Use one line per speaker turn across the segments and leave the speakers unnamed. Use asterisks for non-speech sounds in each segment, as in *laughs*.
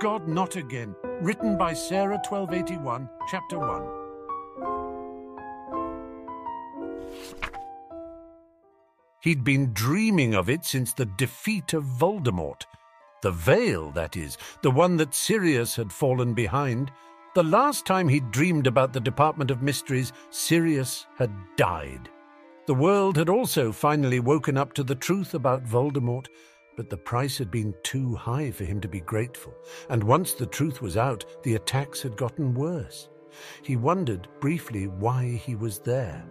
God, not again. Written by Sarah 1281, Chapter 1. He'd been dreaming of it since the defeat of Voldemort. The veil, that is, the one that Sirius had fallen behind. The last time he'd dreamed about the Department of Mysteries, Sirius had died. The world had also finally woken up to the truth about Voldemort, but the price had been too high for him to be grateful, and once the truth was out, the attacks had gotten worse. He wondered briefly why he was there.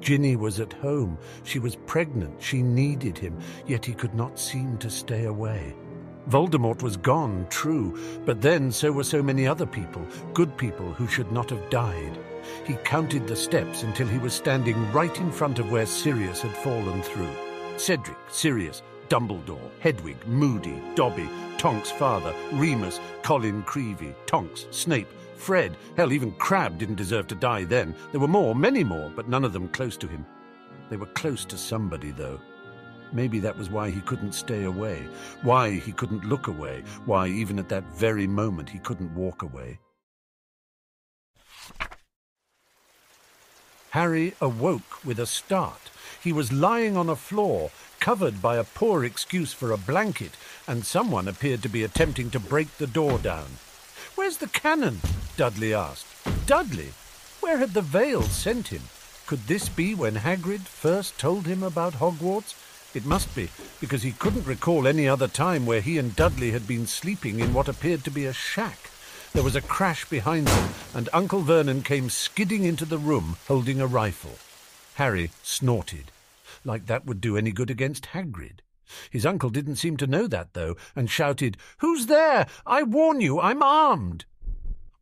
Ginny was at home. She was pregnant. She needed him, yet he could not seem to stay away. Voldemort was gone, true, but then so were so many other people, good people who should not have died. He counted the steps until he was standing right in front of where Sirius had fallen through. Cedric, Sirius, Dumbledore, Hedwig, Moody, Dobby, Tonk's father, Remus, Colin Creevey, Tonks, Snape, Fred, hell, even Crabbe didn't deserve to die then. There were more, many more, but none of them close to him. They were close to somebody, though. Maybe that was why he couldn't stay away, why he couldn't look away, why even at that very moment he couldn't walk away. Harry awoke with a start. He was lying on a floor, covered by a poor excuse for a blanket, and someone appeared to be attempting to break the door down. Where's the cannon? Dudley asked. Dudley? Where had the veil sent him? Could this be when Hagrid first told him about Hogwarts? It must be, because he couldn't recall any other time where he and Dudley had been sleeping in what appeared to be a shack. There was a crash behind them, and Uncle Vernon came skidding into the room holding a rifle. Harry snorted, like that would do any good against Hagrid. His uncle didn't seem to know that, though, and shouted, Who's there? I warn you, I'm armed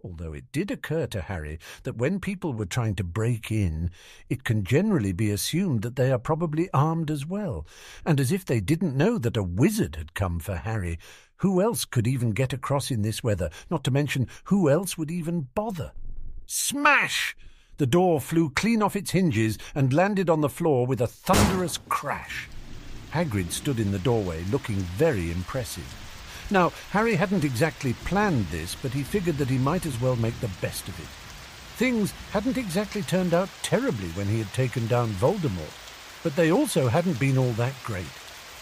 although it did occur to Harry that when people were trying to break in, it can generally be assumed that they are probably armed as well, and as if they didn't know that a wizard had come for Harry, who else could even get across in this weather, not to mention who else would even bother? Smash! The door flew clean off its hinges and landed on the floor with a thunderous crash. Hagrid stood in the doorway, looking very impressive. Now, Harry hadn't exactly planned this, but he figured that he might as well make the best of it. Things hadn't exactly turned out terribly when he had taken down Voldemort, but they also hadn't been all that great.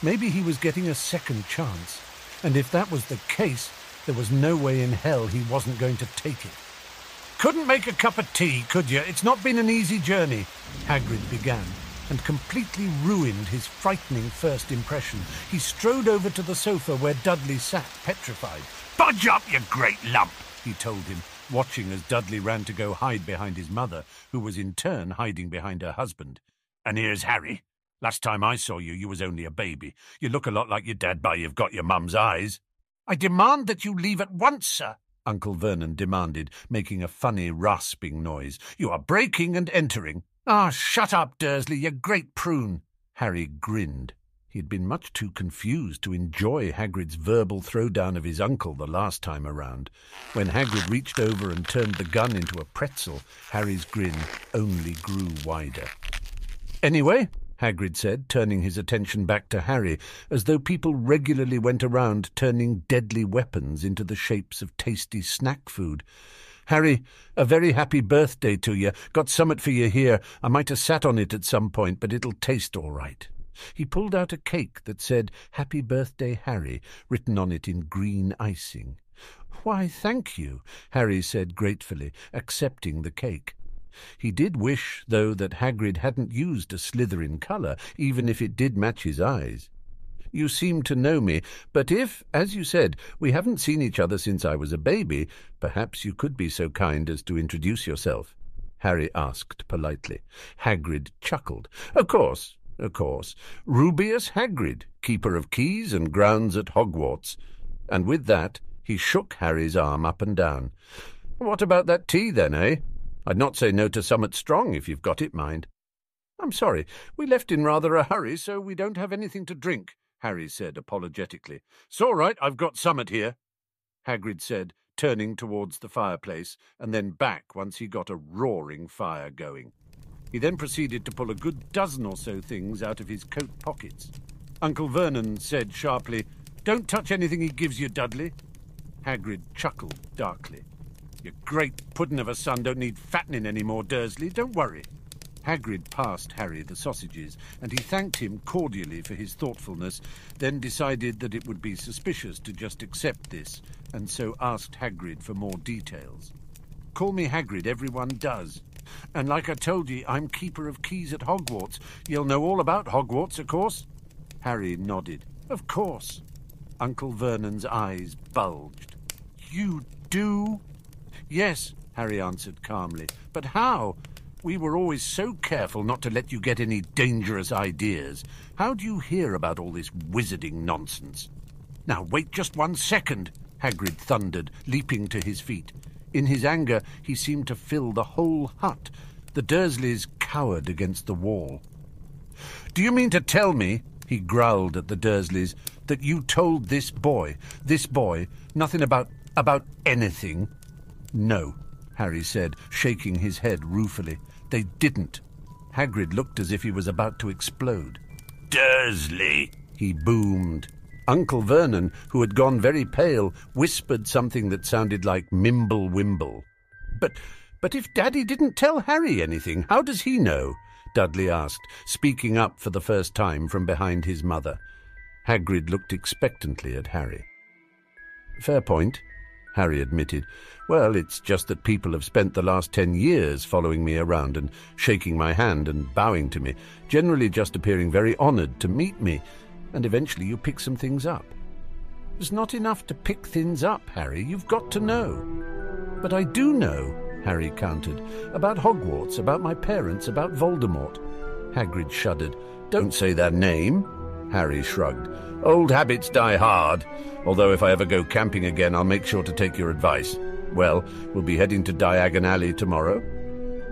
Maybe he was getting a second chance, and if that was the case, there was no way in hell he wasn't going to take it. Couldn't make a cup of tea, could you? It's not been an easy journey, Hagrid began, and completely ruined his frightening first impression. He strode over to the sofa where Dudley sat, petrified. Budge up, you great lump, he told him, watching as Dudley ran to go hide behind his mother, who was in turn hiding behind her husband. And here's Harry. Last time I saw you, you was only a baby. You look a lot like your dad by you've got your mum's eyes. I demand that you leave at once, sir, Uncle Vernon demanded, making a funny rasping noise. You are breaking and entering. Ah, shut up, Dursley, you great prune. Harry grinned. He had been much too confused to enjoy Hagrid's verbal throwdown of his uncle the last time around. When Hagrid reached over and turned the gun into a pretzel, Harry's grin only grew wider. Anyway, Hagrid said, turning his attention back to Harry, as though people regularly went around turning deadly weapons into the shapes of tasty snack food. Harry, a very happy birthday to you. Got summat for you here. I might have sat on it at some point, but it'll taste all right. He pulled out a cake that said, Happy Birthday, Harry, written on it in green icing. Why, thank you, Harry said gratefully, accepting the cake. He did wish, though, that Hagrid hadn't used a Slytherin colour, even if it did match his eyes. You seem to know me, but if, as you said, we haven't seen each other since I was a baby, perhaps you could be so kind as to introduce yourself. Harry asked politely. Hagrid chuckled. Of course, of course. Rubeus Hagrid, keeper of keys and grounds at Hogwarts. And with that, he shook Harry's arm up and down. What about that tea, then, eh? I'd not say no to summat strong if you've got it, mind. I'm sorry. We left in rather a hurry, so we don't have anything to drink. Harry said apologetically. It's all right, I've got summat here, Hagrid said, turning towards the fireplace, and then back once he got a roaring fire going. He then proceeded to pull a good dozen or so things out of his coat pockets. Uncle Vernon said sharply, Don't touch anything he gives you, Dudley. Hagrid chuckled darkly. Your great puddin' of a son don't need fattening any more, Dursley. Don't worry. Hagrid passed Harry the sausages, and he thanked him cordially for his thoughtfulness, then decided that it would be suspicious to just accept this, and so asked Hagrid for more details. Call me Hagrid, everyone does. And like I told ye, I'm keeper of keys at Hogwarts. You'll know all about Hogwarts, of course? Harry nodded. Of course. Uncle Vernon's eyes bulged. You do? Yes, Harry answered calmly. But how? We were always so careful not to let you get any dangerous ideas. How do you hear about all this wizarding nonsense? Now, wait just one second, Hagrid thundered, leaping to his feet. In his anger, he seemed to fill the whole hut. The Dursleys cowered against the wall. Do you mean to tell me, he growled at the Dursleys, that you told this boy, this boy, nothing about, about anything? No, Harry said, shaking his head ruefully. They didn't. Hagrid looked as if he was about to explode.
Dursley,
he boomed. Uncle Vernon, who had gone very pale, whispered something that sounded like Mimblewimble. But, but if Daddy didn't tell Harry anything, how does he know? Dudley asked, speaking up for the first time from behind his mother. Hagrid looked expectantly at Harry. Fair point, Harry admitted. Well, it's just that people have spent the last ten years following me around and shaking my hand and bowing to me, generally just appearing very honoured to meet me, and eventually you pick some things up. It's not enough to pick things up, Harry. You've got to know. But I do know, Harry countered, about Hogwarts, about my parents, about Voldemort. Hagrid shuddered. Don't say that name, Harry shrugged. Old habits die hard, although if I ever go camping again, I'll make sure to take your advice. Well, we'll be heading to Diagon Alley tomorrow?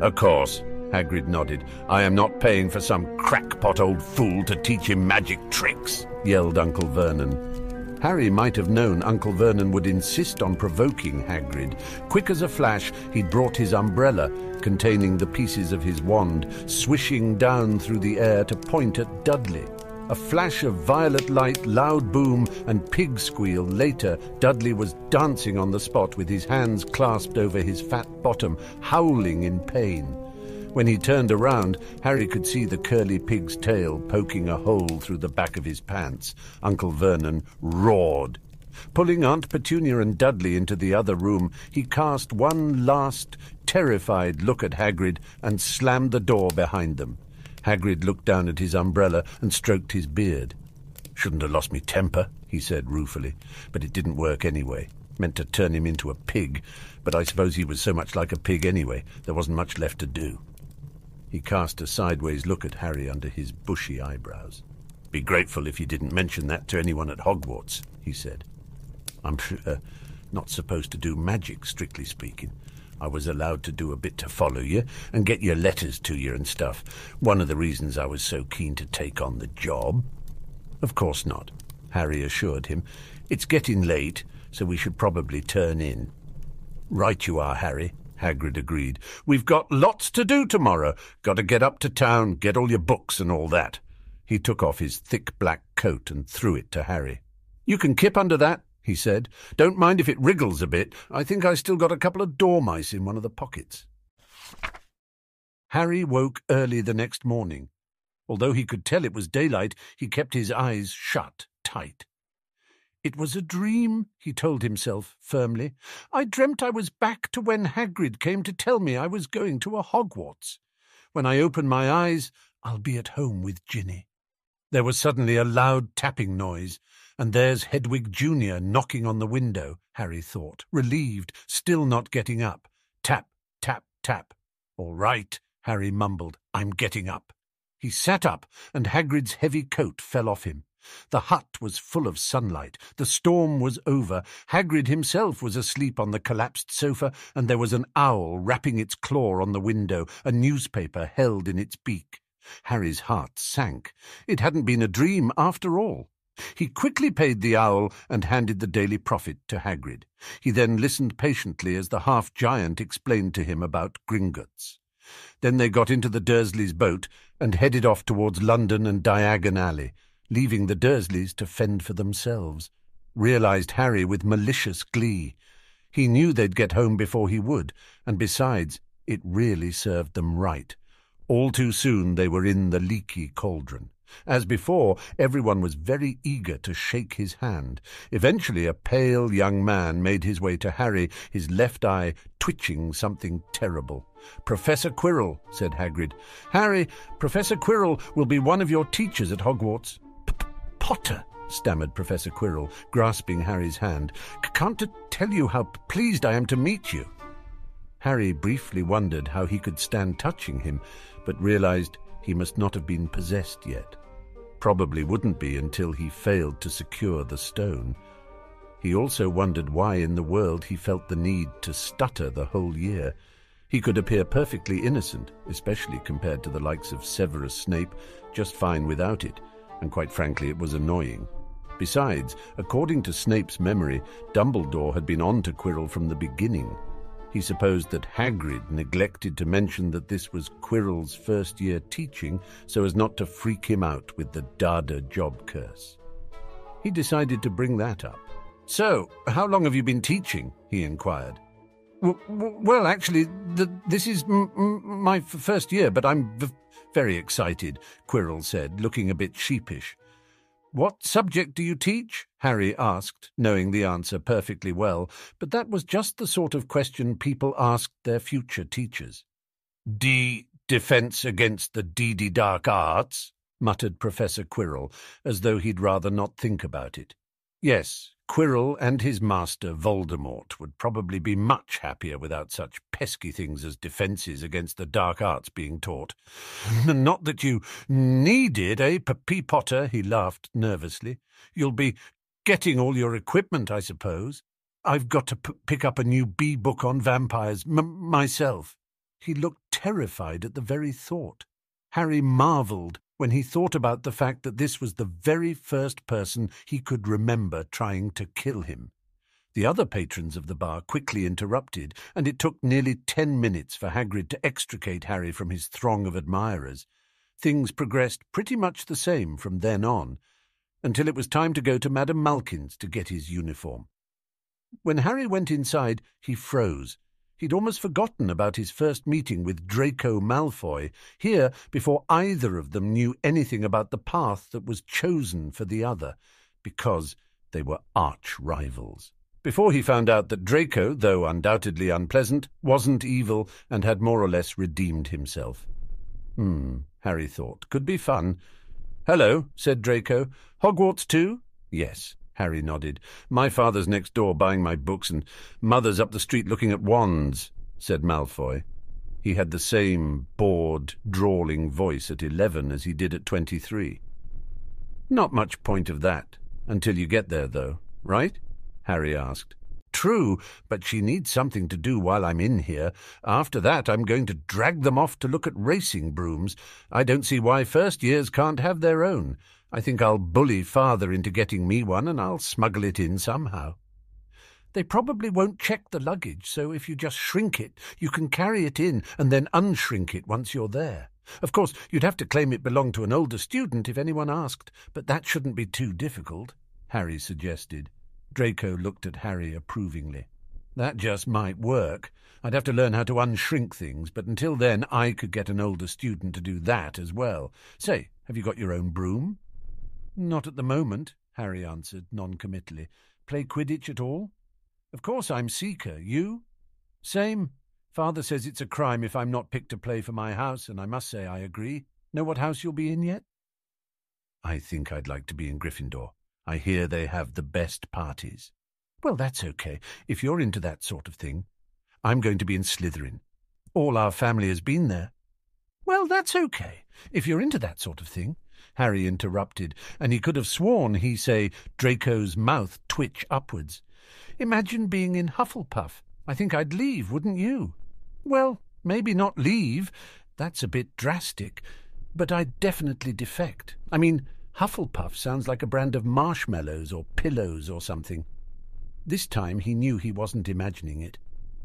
Of course, Hagrid nodded. I am not paying for some crackpot old fool to teach him magic tricks, yelled Uncle Vernon. Harry might have known Uncle Vernon would insist on provoking Hagrid. Quick as a flash, he'd brought his umbrella, containing the pieces of his wand, swishing down through the air to point at Dudley. A flash of violet light, loud boom, and pig squeal later, Dudley was dancing on the spot with his hands clasped over his fat bottom, howling in pain. When he turned around, Harry could see the curly pig's tail poking a hole through the back of his pants. Uncle Vernon roared. Pulling Aunt Petunia and Dudley into the other room, he cast one last, terrified look at Hagrid and slammed the door behind them. Hagrid looked down at his umbrella and stroked his beard. Shouldn't have lost me temper, he said ruefully, but it didn't work anyway. Meant to turn him into a pig, but I suppose he was so much like a pig anyway, there wasn't much left to do. He cast a sideways look at Harry under his bushy eyebrows. Be grateful if you didn't mention that to anyone at Hogwarts, he said. I'm sure uh, not supposed to do magic, strictly speaking. I was allowed to do a bit to follow you and get your letters to you and stuff. One of the reasons I was so keen to take on the job. Of course not, Harry assured him. It's getting late, so we should probably turn in. Right you are, Harry, Hagrid agreed. We've got lots to do tomorrow. Got to get up to town, get all your books and all that. He took off his thick black coat and threw it to Harry. You can kip under that, he said. Don't mind if it wriggles a bit. I think I still got a couple of dormice in one of the pockets. Harry woke early the next morning. Although he could tell it was daylight, he kept his eyes shut tight. It was a dream, he told himself firmly. I dreamt I was back to when Hagrid came to tell me I was going to a Hogwarts. When I open my eyes, I'll be at home with Ginny. There was suddenly a loud tapping noise. And there's Hedwig Junior knocking on the window, Harry thought, relieved, still not getting up. Tap, tap, tap. All right, Harry mumbled. I'm getting up. He sat up, and Hagrid's heavy coat fell off him. The hut was full of sunlight. The storm was over. Hagrid himself was asleep on the collapsed sofa, and there was an owl rapping its claw on the window, a newspaper held in its beak. Harry's heart sank. It hadn't been a dream after all. He quickly paid the owl and handed the Daily Prophet to Hagrid. He then listened patiently as the half-giant explained to him about Gringotts. Then they got into the Dursleys' boat and headed off towards London and Diagon Alley, leaving the Dursleys to fend for themselves. realized Harry with malicious glee. He knew they'd get home before he would, and besides, it really served them right. All too soon they were in the leaky cauldron. As before, everyone was very eager to shake his hand. Eventually, a pale young man made his way to Harry, his left eye twitching something terrible. Professor Quirrell, said Hagrid. Harry, Professor Quirrell will be one of your teachers at Hogwarts. Potter, stammered Professor Quirrell, grasping Harry's hand. Can't tell you how pleased I am to meet you. Harry briefly wondered how he could stand touching him, but realized he must not have been possessed yet. Probably wouldn't be until he failed to secure the stone. He also wondered why in the world he felt the need to stutter the whole year. He could appear perfectly innocent, especially compared to the likes of Severus Snape, just fine without it, and quite frankly it was annoying. Besides, according to Snape's memory, Dumbledore had been on to Quirrell from the beginning. He supposed that Hagrid neglected to mention that this was Quirrell's first year teaching so as not to freak him out with the Dada job curse. He decided to bring that up. So, how long have you been teaching? he inquired. well, actually, this is my first year, but I'm very excited, Quirrell said, looking a bit sheepish. What subject do you teach? Harry asked, knowing the answer perfectly well, but that was just the sort of question people asked their future teachers. D. Defense against the Deedy Dark Arts, muttered Professor Quirrell, as though he'd rather not think about it. Yes, Quirrell and his master Voldemort would probably be much happier without such pesky things as defences against the dark arts being taught. *laughs* Not that you needed, eh, P. Potter? he laughed nervously. You'll be getting all your equipment, I suppose. I've got to pick up a new B book on vampires myself. He looked terrified at the very thought. Harry marvelled when he thought about the fact that this was the very first person he could remember trying to kill him. The other patrons of the bar quickly interrupted, and it took nearly ten minutes for Hagrid to extricate Harry from his throng of admirers. Things progressed pretty much the same from then on, until it was time to go to Madame Malkin's to get his uniform. When Harry went inside, he froze He'd almost forgotten about his first meeting with Draco Malfoy, here before either of them knew anything about the path that was chosen for the other, because they were arch rivals. Before he found out that Draco, though undoubtedly unpleasant, wasn't evil and had more or less redeemed himself. Hmm, Harry thought, could be fun. Hello, said Draco. Hogwarts too? Yes. Harry nodded. My father's next door buying my books, and mother's up the street looking at wands, said Malfoy. He had the same bored, drawling voice at eleven as he did at twenty-three. Not much point of that, until you get there, though, right? Harry asked. True, but she needs something to do while I'm in here. After that, I'm going to drag them off to look at racing brooms. I don't see why first years can't have their own. I think I'll bully father into getting me one, and I'll smuggle it in somehow. They probably won't check the luggage, so if you just shrink it, you can carry it in and then unshrink it once you're there. Of course, you'd have to claim it belonged to an older student if anyone asked, but that shouldn't be too difficult, Harry suggested. Draco looked at Harry approvingly. That just might work. I'd have to learn how to unshrink things, but until then I could get an older student to do that as well. Say, have you got your own broom? Not at the moment, Harry answered noncommittally. Play Quidditch at all? Of course I'm Seeker. You? Same. Father says it's a crime if I'm not picked to play for my house, and I must say I agree. Know what house you'll be in yet? I think I'd like to be in Gryffindor. I hear they have the best parties. Well, that's okay, if you're into that sort of thing. I'm going to be in Slytherin. All our family has been there. Well, that's okay, if you're into that sort of thing. Harry interrupted, and he could have sworn he say Draco's mouth twitch upwards. Imagine being in Hufflepuff. I think I'd leave, wouldn't you? Well, maybe not leave. That's a bit drastic. But I'd definitely defect. I mean, Hufflepuff sounds like a brand of marshmallows or pillows or something. This time he knew he wasn't imagining it.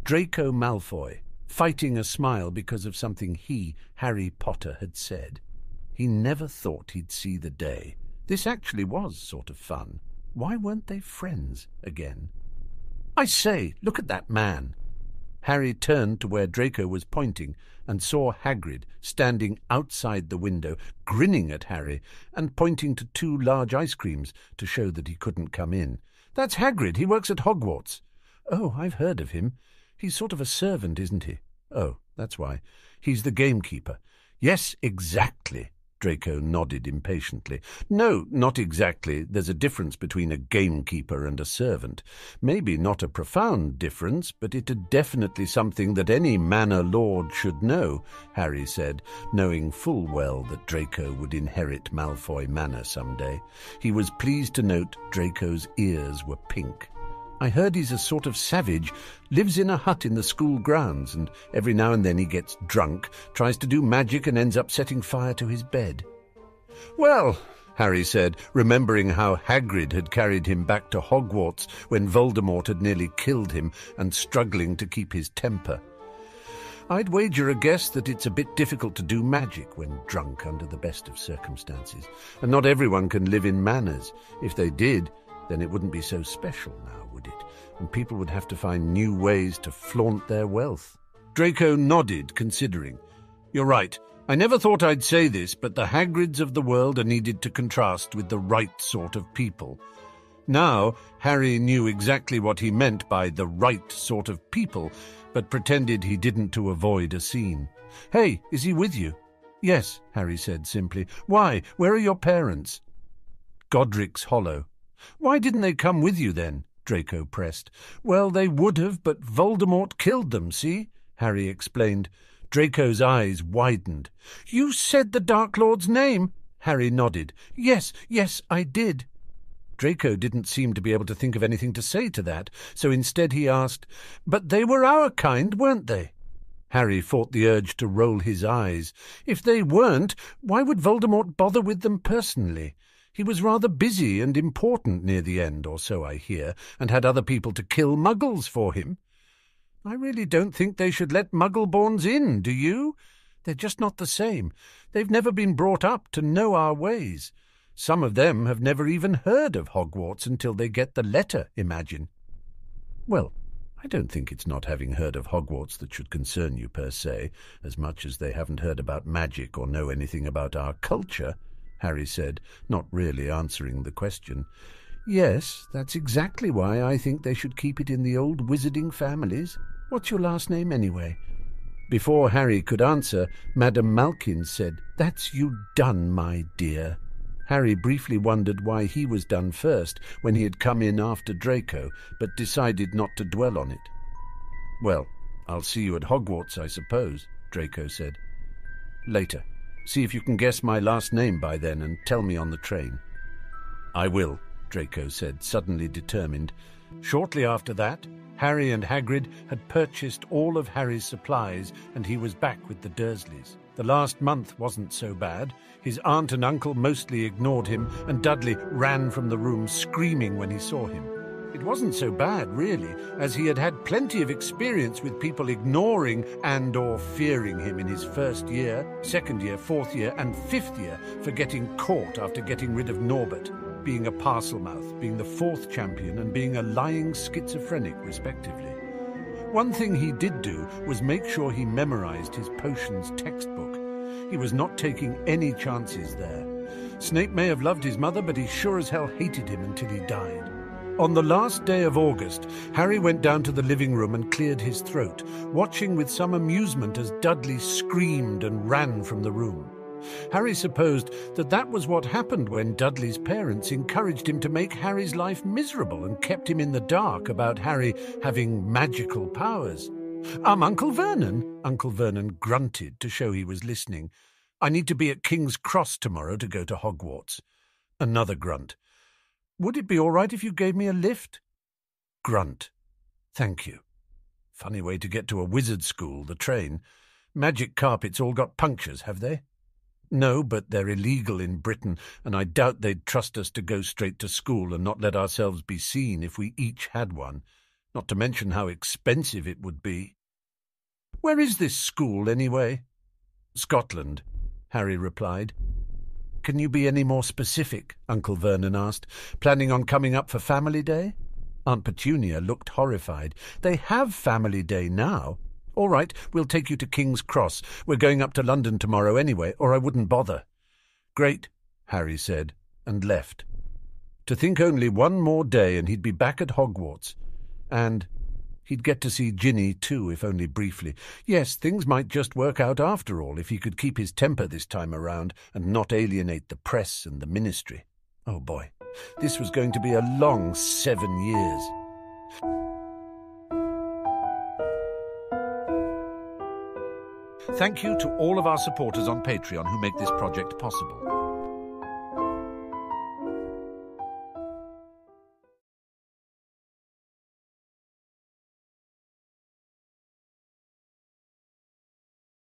Draco Malfoy, fighting a smile because of something he, Harry Potter, had said. He never thought he'd see the day. This actually was sort of fun. Why weren't they friends again? I say, look at that man. Harry turned to where Draco was pointing and saw Hagrid standing outside the window, grinning at Harry and pointing to two large ice creams to show that he couldn't come in. That's Hagrid. He works at Hogwarts. Oh, I've heard of him. He's sort of a servant, isn't he? Oh, that's why. He's the gamekeeper. Yes, exactly. Draco nodded impatiently. No, not exactly. There's a difference between a gamekeeper and a servant. Maybe not a profound difference, but it is definitely something that any manor lord should know, Harry said, knowing full well that Draco would inherit Malfoy Manor some day. He was pleased to note Draco's ears were pink. I heard he's a sort of savage, lives in a hut in the school grounds, and every now and then he gets drunk, tries to do magic, and ends up setting fire to his bed. Well, Harry said, remembering how Hagrid had carried him back to Hogwarts when Voldemort had nearly killed him and struggling to keep his temper. I'd wager a guess that it's a bit difficult to do magic when drunk under the best of circumstances, and not everyone can live in manors. If they did, then it wouldn't be so special now and people would have to find new ways to flaunt their wealth. Draco nodded, considering. You're right. I never thought I'd say this, but the Hagrids of the world are needed to contrast with the right sort of people. Now, Harry knew exactly what he meant by the right sort of people, but pretended he didn't to avoid a scene. Hey, is he with you? Yes, Harry said simply. Why? Where are your parents? Godric's Hollow. Why didn't they come with you then? Draco pressed. Well, they would have, but Voldemort killed them, see? Harry explained. Draco's eyes widened. You said the Dark Lord's name? Harry nodded. Yes, yes, I did. Draco didn't seem to be able to think of anything to say to that, so instead he asked, But they were our kind, weren't they? Harry fought the urge to roll his eyes. If they weren't, why would Voldemort bother with them personally? He was rather busy and important near the end, or so I hear, and had other people to kill muggles for him. I really don't think they should let muggle-borns in, do you? They're just not the same. They've never been brought up to know our ways. Some of them have never even heard of Hogwarts until they get the letter, imagine. Well, I don't think it's not having heard of Hogwarts that should concern you per se, as much as they haven't heard about magic or know anything about our culture. Harry said, not really answering the question. Yes, that's exactly why I think they should keep it in the old wizarding families. What's your last name, anyway? Before Harry could answer, Madame Malkin said, That's you done, my dear. Harry briefly wondered why he was done first when he had come in after Draco, but decided not to dwell on it. Well, I'll see you at Hogwarts, I suppose, Draco said. Later. See if you can guess my last name by then and tell me on the train. I will, Draco said, suddenly determined. Shortly after that, Harry and Hagrid had purchased all of Harry's supplies, and he was back with the Dursleys. The last month wasn't so bad. His aunt and uncle mostly ignored him, and Dudley ran from the room screaming when he saw him. It wasn't so bad, really, as he had had plenty of experience with people ignoring and or fearing him in his first year, second year, fourth year, and fifth year for getting caught after getting rid of Norbert, being a Parselmouth, being the fourth champion, and being a lying schizophrenic, respectively. One thing he did do was make sure he memorized his potions textbook. He was not taking any chances there. Snape may have loved his mother, but he sure as hell hated him until he died. On the last day of August, Harry went down to the living room and cleared his throat, watching with some amusement as Dudley screamed and ran from the room. Harry supposed that that was what happened when Dudley's parents encouraged him to make Harry's life miserable and kept him in the dark about Harry having magical powers. Um, Uncle Vernon, Uncle Vernon grunted to show he was listening. I need to be at King's Cross tomorrow to go to Hogwarts. Another grunt. Would it be all right if you gave me a lift? Grunt. Thank you. Funny way to get to a wizard school, the train. Magic carpets all got punctures, have they? No, but they're illegal in Britain, and I doubt they'd trust us to go straight to school and not let ourselves be seen if we each had one, not to mention how expensive it would be. Where is this school, anyway? Scotland, Harry replied. Can you be any more specific? Uncle Vernon asked. Planning on coming up for Family Day? Aunt Petunia looked horrified. They have Family Day now. All right, we'll take you to King's Cross. We're going up to London tomorrow anyway, or I wouldn't bother. Great, Harry said, and left. To think only one more day and he'd be back at Hogwarts. And he'd get to see Ginny too, if only briefly. Yes, things might just work out after all if he could keep his temper this time around and not alienate the press and the ministry. Oh boy, this was going to be a long seven years. Thank you to all of our supporters on Patreon who make this project possible.